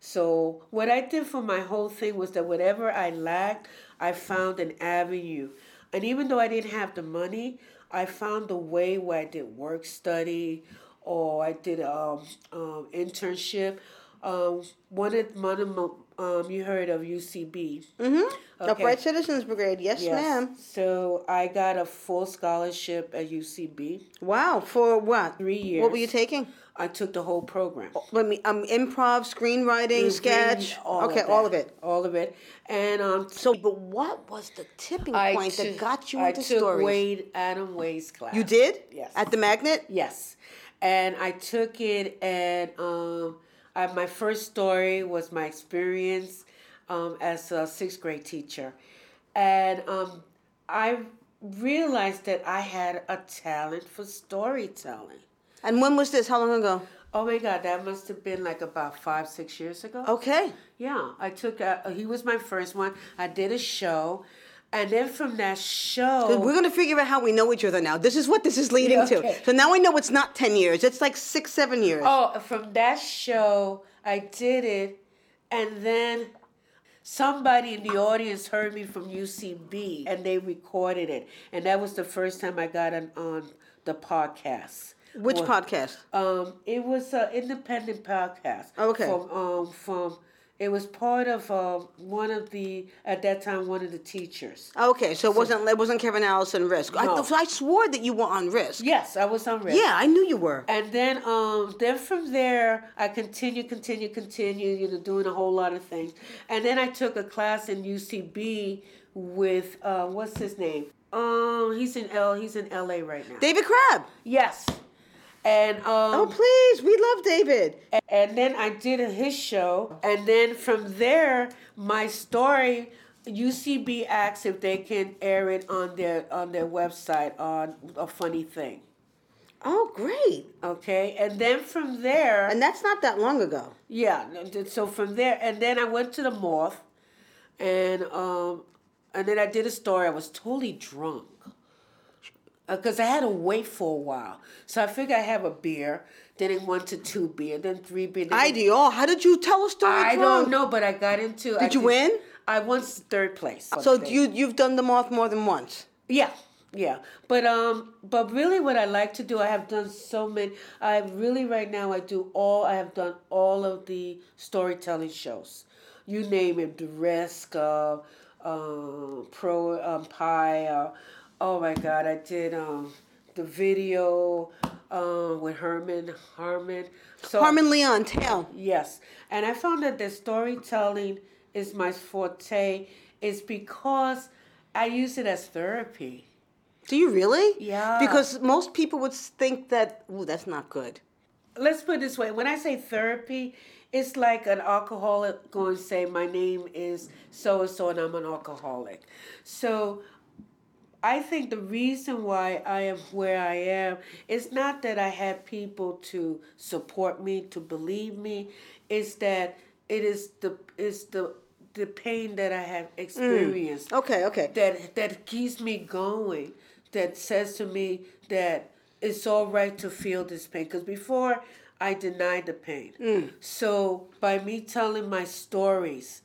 Speaker 2: So what I did for my whole thing was that whatever I lacked, I found an avenue. And even though I didn't have the money, I found a way where I did work study or I did um, um internship. Um, one of one of um, you heard of UCB.
Speaker 1: Mm-hmm. Upright Citizens Brigade. Yes, ma'am.
Speaker 2: So I got a full scholarship at UCB.
Speaker 1: Wow. For what?
Speaker 2: Three years.
Speaker 1: What were you taking?
Speaker 2: I took the whole program.
Speaker 1: Let me. Um, improv, screenwriting, sketch. okay,
Speaker 2: of
Speaker 1: all of it.
Speaker 2: All of it. And um,
Speaker 1: So, but what was the tipping
Speaker 2: I
Speaker 1: point
Speaker 2: took-
Speaker 1: that got you
Speaker 2: I
Speaker 1: into
Speaker 2: took
Speaker 1: stories?
Speaker 2: Wade Adam Wade's class.
Speaker 1: You did?
Speaker 2: Yes.
Speaker 1: At the Magnet?
Speaker 2: Yes, and I took it, and um, I, my first story was my experience um, as a sixth grade teacher, and um, I realized that I had a talent for storytelling.
Speaker 1: And when was this? How long ago?
Speaker 2: Oh my God, that must have been like about five, six years ago.
Speaker 1: Okay.
Speaker 2: Yeah, I took. A, he was my first one. I did a show, and then from that show,
Speaker 1: We're gonna figure out how we know each other now. This is what this is leading
Speaker 2: Yeah,
Speaker 1: to. So now we know it's not ten years. It's like six, seven years.
Speaker 2: Oh, from that show, I did it, and then somebody in the audience heard me from UCB, and they recorded it, and that was the first time I got on, on the podcast.
Speaker 1: Which
Speaker 2: Well,
Speaker 1: podcast?
Speaker 2: Um, it was an independent podcast.
Speaker 1: Okay.
Speaker 2: From um from it was part of um one of the at that time one of the teachers.
Speaker 1: Okay, so it wasn't it wasn't Kevin Allison Risk. I,
Speaker 2: No.
Speaker 1: I swore that you were on Risk.
Speaker 2: Yes, I was on Risk.
Speaker 1: Yeah, I knew you were.
Speaker 2: And then um then from there I continued, continue, continue, you know, doing a whole lot of things. And then I took a class in UCB with uh what's his name? Um he's in L he's in LA right now.
Speaker 1: David Crabb.
Speaker 2: yes. And um
Speaker 1: Oh please, we love David.
Speaker 2: and then I did his show, and then from there, my story. UCB asks if they can air it on their on their website on a funny thing.
Speaker 1: Oh great.
Speaker 2: Okay, and then from there,
Speaker 1: And that's not that long ago.
Speaker 2: yeah. So from there, and then I went to the Moth, and um, and then I did a story. I was totally drunk because I had to wait for a while. So I figured I have a beer. Then it went to two beer, then three beer. Then
Speaker 1: I do. Oh, how did you tell a story?
Speaker 2: I
Speaker 1: drunk?
Speaker 2: don't know, but I got into. I
Speaker 1: Did you win?
Speaker 2: I won third place.
Speaker 1: So you you've done the moth more than once.
Speaker 2: Yeah, yeah. But um, but really, what I like to do, I have done so many. I really right now I do all. I have done all of the storytelling shows. You name it, the risk, uh, um, pro um, pie. Uh, oh my God, I did um the video um with Herman Harmon. So
Speaker 1: Harmon Leon, tell.
Speaker 2: Yes. And I found that the storytelling is my forte is because I use it as therapy.
Speaker 1: Do you really?
Speaker 2: Yeah.
Speaker 1: Because most people would think that, ooh, that's not good.
Speaker 2: Let's put it this way. When I say therapy, it's like an alcoholic going to say, My name is so and so and I'm an alcoholic. So I think the reason why I am where I am is not that I had people to support me, to believe me. It's that it is the it's the the pain that I have experienced
Speaker 1: Okay, okay.
Speaker 2: that that keeps me going that says to me that it's all right to feel this pain. Because before i denied the pain. So by me telling my stories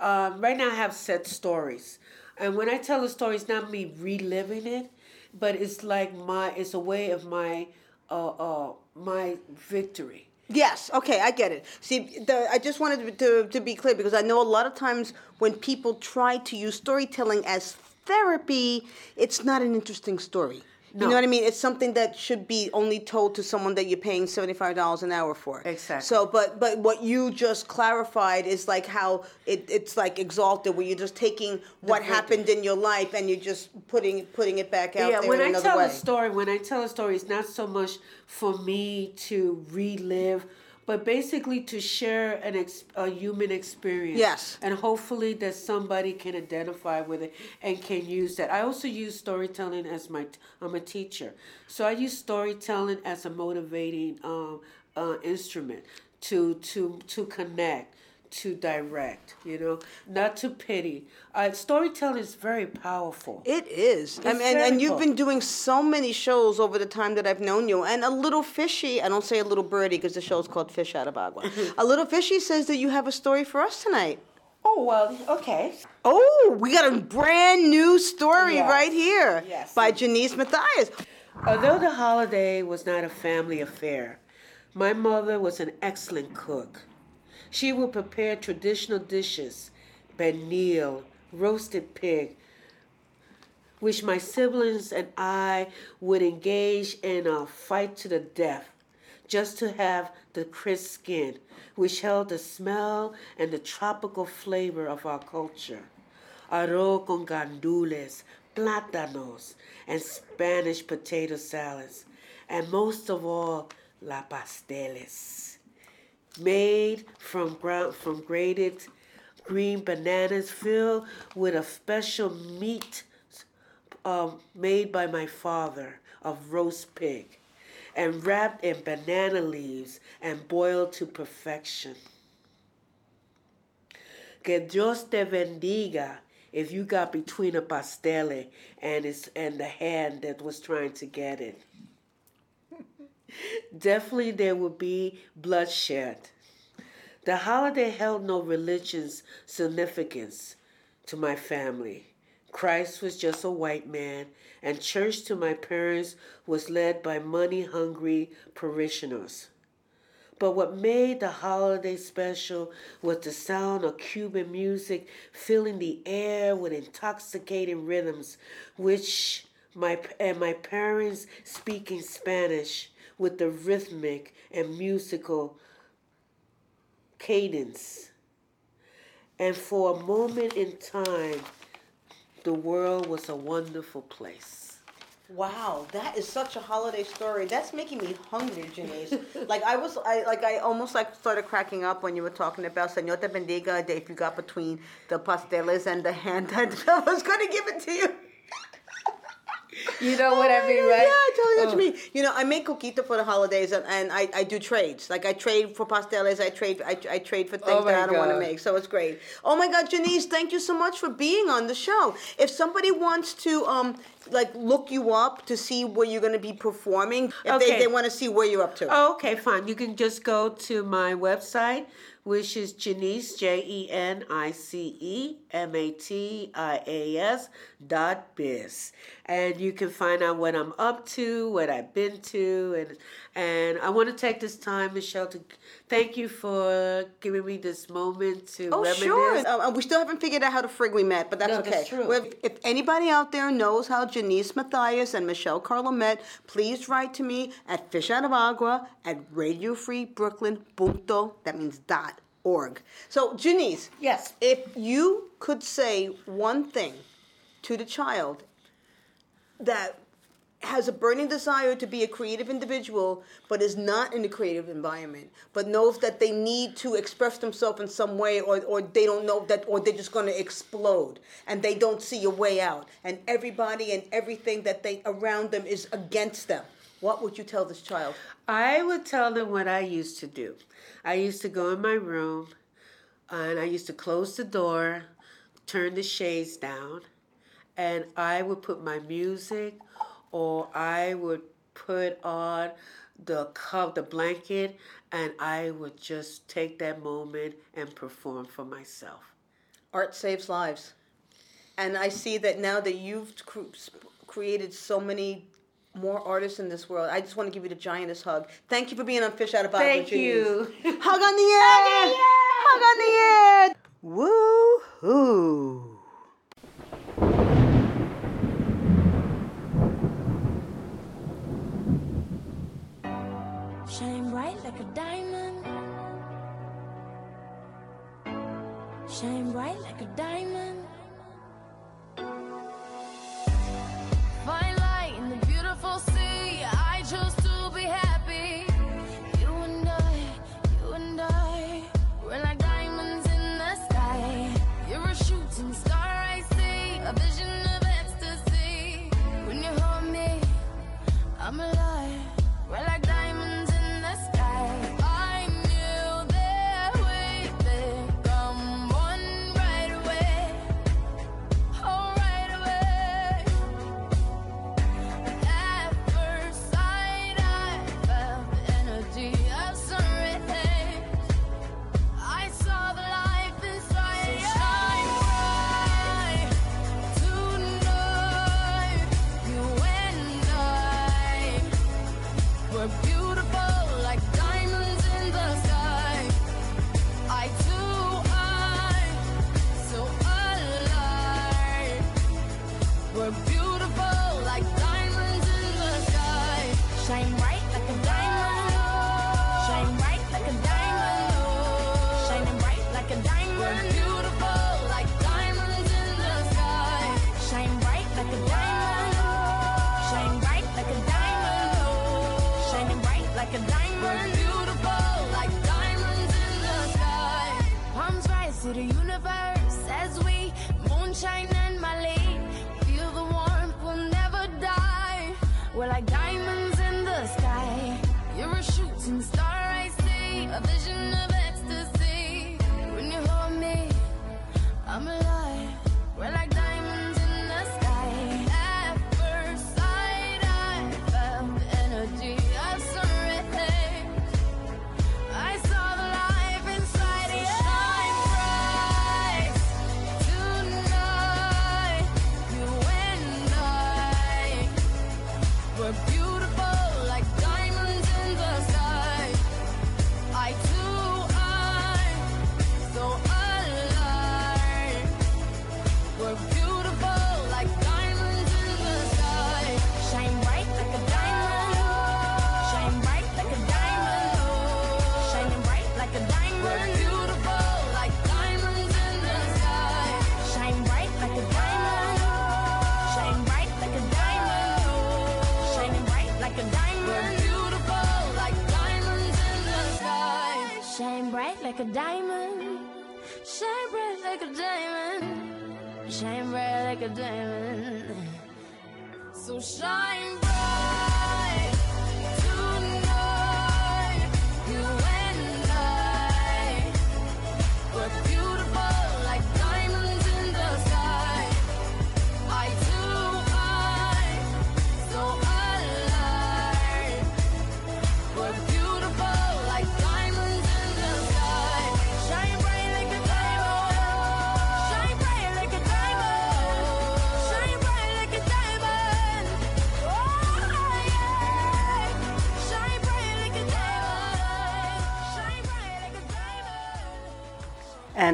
Speaker 2: um, right now i have set stories and when i tell a story it's not me reliving it but it's like my it's a way of my uh, uh, my victory
Speaker 1: Yes, okay, I get it. See, the, I just wanted to, to be clear because I know a lot of times when people try to use storytelling as therapy, it's not an interesting story. You know what I mean? It's something that should be only told to someone that you're paying seventy five dollars an hour for.
Speaker 2: Exactly.
Speaker 1: So, but but what you just clarified is like how it, it's like exalted, where you're just taking what happened in your life and you're just putting putting it back out
Speaker 2: yeah,
Speaker 1: there
Speaker 2: when I tell
Speaker 1: way.
Speaker 2: a story, when I tell a story, it's not so much for me to relive, but basically to share an ex- a human experience.
Speaker 1: Yes.
Speaker 2: And hopefully that somebody can identify with it and can use that. I also use storytelling as my. I'm a teacher, so I use storytelling as a motivating um, uh, instrument to to to connect. To direct, you know, not to pity. Uh, storytelling is very powerful.
Speaker 1: It is. I mean, and, and you've been doing so many shows over the time that I've known you. And a little fishy, I don't say a little birdie because the show's called Fish Out of Agua. a little fishy says that you have a story for us tonight.
Speaker 2: Oh well, okay.
Speaker 1: Oh, we got a brand new story
Speaker 2: Yes.
Speaker 1: right here
Speaker 2: Yes.
Speaker 1: by Jenice Matias.
Speaker 2: Although the holiday was not a family affair, my mother was an excellent cook. She would prepare traditional dishes, pernil, roasted pig, which my siblings and I would engage in a fight to the death just to have the crisp skin, which held the smell and the tropical flavor of our culture. Arroz con gandules, plátanos, and Spanish potato salads, and most of all, la pasteles made from ground from grated green bananas filled with a special meat um, made by my father of roast pig and wrapped in banana leaves and boiled to perfection. Que Dios te bendiga if you got between a pastele and it's and the hand that was trying to get it. Definitely there would be bloodshed. The holiday held no religious significance to my family. Christ was just a white man, and church to my parents was led by money hungry parishioners. But what made the holiday special was the sound of Cuban music filling the air with intoxicating rhythms, which my and my parents speaking Spanish with the rhythmic and musical cadence. And for a moment in time, the world was a wonderful place.
Speaker 1: Wow, that is such a holiday story. That's making me hungry, Jenice. like I was, I like I almost like started cracking up when you were talking about Señor bendiga. If you got between the pasteles and the hand, I was to give it to you.
Speaker 2: You know what I mean, right? Yeah?
Speaker 1: I totally know what
Speaker 2: Oh.
Speaker 1: you mean. You know, I make coquito for the holidays, and, and I, I do trades. Like I trade for pasteles, I trade I, I trade for things
Speaker 2: Oh
Speaker 1: that I don't want to make. So it's great. Oh my God, Jenice, thank you so much for being on the show. If somebody wants to um like look you up to see where you're going to be performing, if they, they want to see where you're up to.
Speaker 2: Oh, okay, fine. You can just go to my website, which is Janice, J E N I C E M A T I A S dot biz. And you can find out what I'm up to, what I've been to. And, and I want to take this time, Michelle, to thank you for giving me this moment to
Speaker 1: Oh,
Speaker 2: reminisce.
Speaker 1: sure. Uh, we still haven't figured out how to frig we met, but that's
Speaker 2: No,
Speaker 1: okay.
Speaker 2: that's true.
Speaker 1: Well, If, if anybody out there knows how Jenice Matias and Michelle Carlo met, please write to me at Fish Out of Agua at Radio Free Brooklyn punto, that means dot org. So, Jenice,
Speaker 2: Yes.
Speaker 1: if you could say one thing to the child that has a burning desire to be a creative individual, but is not in a creative environment, but knows that they need to express themselves in some way, or, or they don't know that, or they're just going to explode, and they don't see a way out, and everybody and everything that they around them is against them. What would you tell this child?
Speaker 2: I would tell them what I used to do. I used to go in my room and I used to close the door, turn the shades down, and I would put my music or I would put on the cup, the blanket, and I would just take that moment and perform for myself.
Speaker 1: Art saves lives. And I see that now that you've cr- created so many more artists in this world. I just want to give you the giantest hug. Thank you for being on Fish Out of Agua.
Speaker 2: Thank you.
Speaker 1: Hug on the air. Hug on the air. Woo hoo.
Speaker 3: a diamond. Shine bright like a diamond. Find light in the beautiful sea. I chose to be happy. You and I, you and I, we're like diamonds in the sky. You're a shooting star, I see. A vision of ecstasy. When you hold me, I'm
Speaker 4: alive.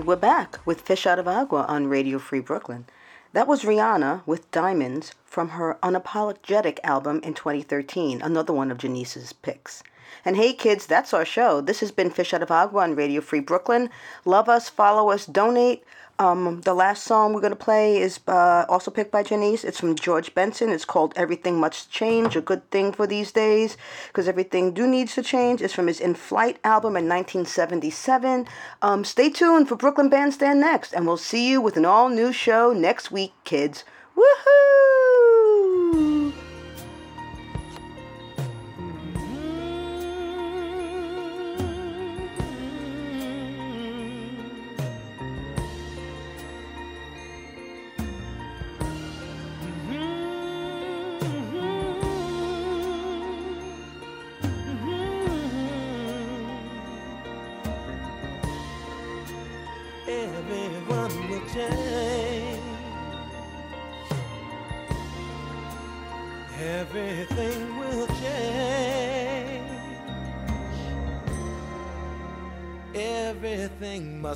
Speaker 4: We're back with Fish Out of Agua on Radio Free Brooklyn. That was Rihanna with Diamonds from her Unapologetic album in 2013, another one of Jenice's picks. And hey kids, that's our show. This has been Fish Out of Agua on Radio Free Brooklyn. Love us, follow us, donate. Um, the last song we're going to play is uh, also picked by Jenice. It's from George Benson. It's called Everything Must Change, a good thing for these days, because everything do needs to change. It's from his In Flight album in 1977. Um, stay tuned for Brooklyn Bandstand next, and we'll see you with an all new show next week, kids. Woohoo!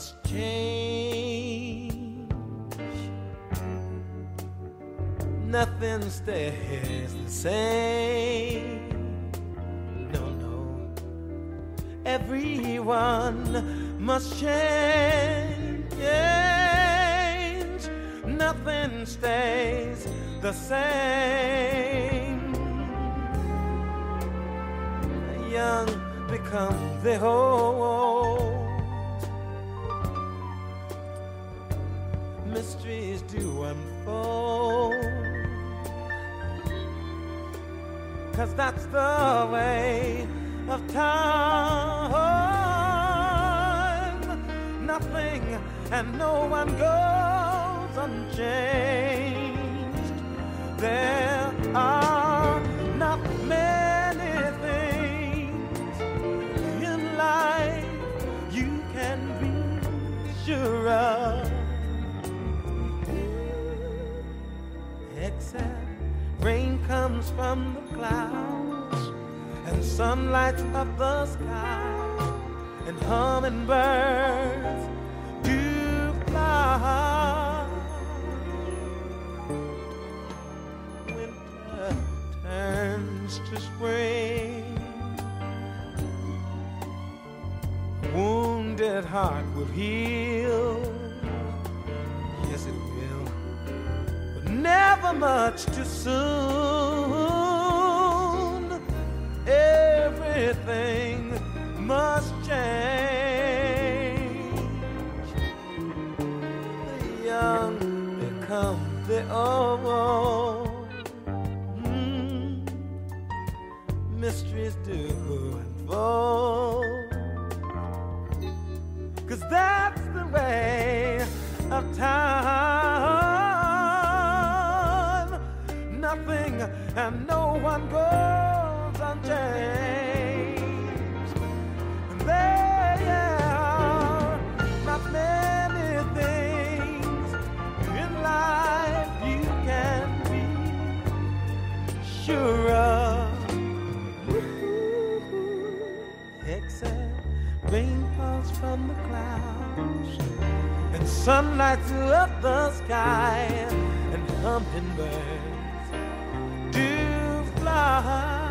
Speaker 5: Must change. Nothing stays the same. No, no. Everyone must change. Nothing stays the same. The young become the old. Do unfold. Cause that's the way of time. Nothing and no one goes unchanged. There are not many things in life you can be sure of. Comes from the clouds and sun lights up the sky and hummingbirds do fly. Winter turns to spring. A wounded heart will heal. Never much too soon. Everything must change. The young come the oh, mm, mysteries do unfold. Cause that's the way of time. And no one goes unchanged. There are not many things in life you can be sure of. Except rain falls from the clouds and sun lights up the sky and hummingbirds fly.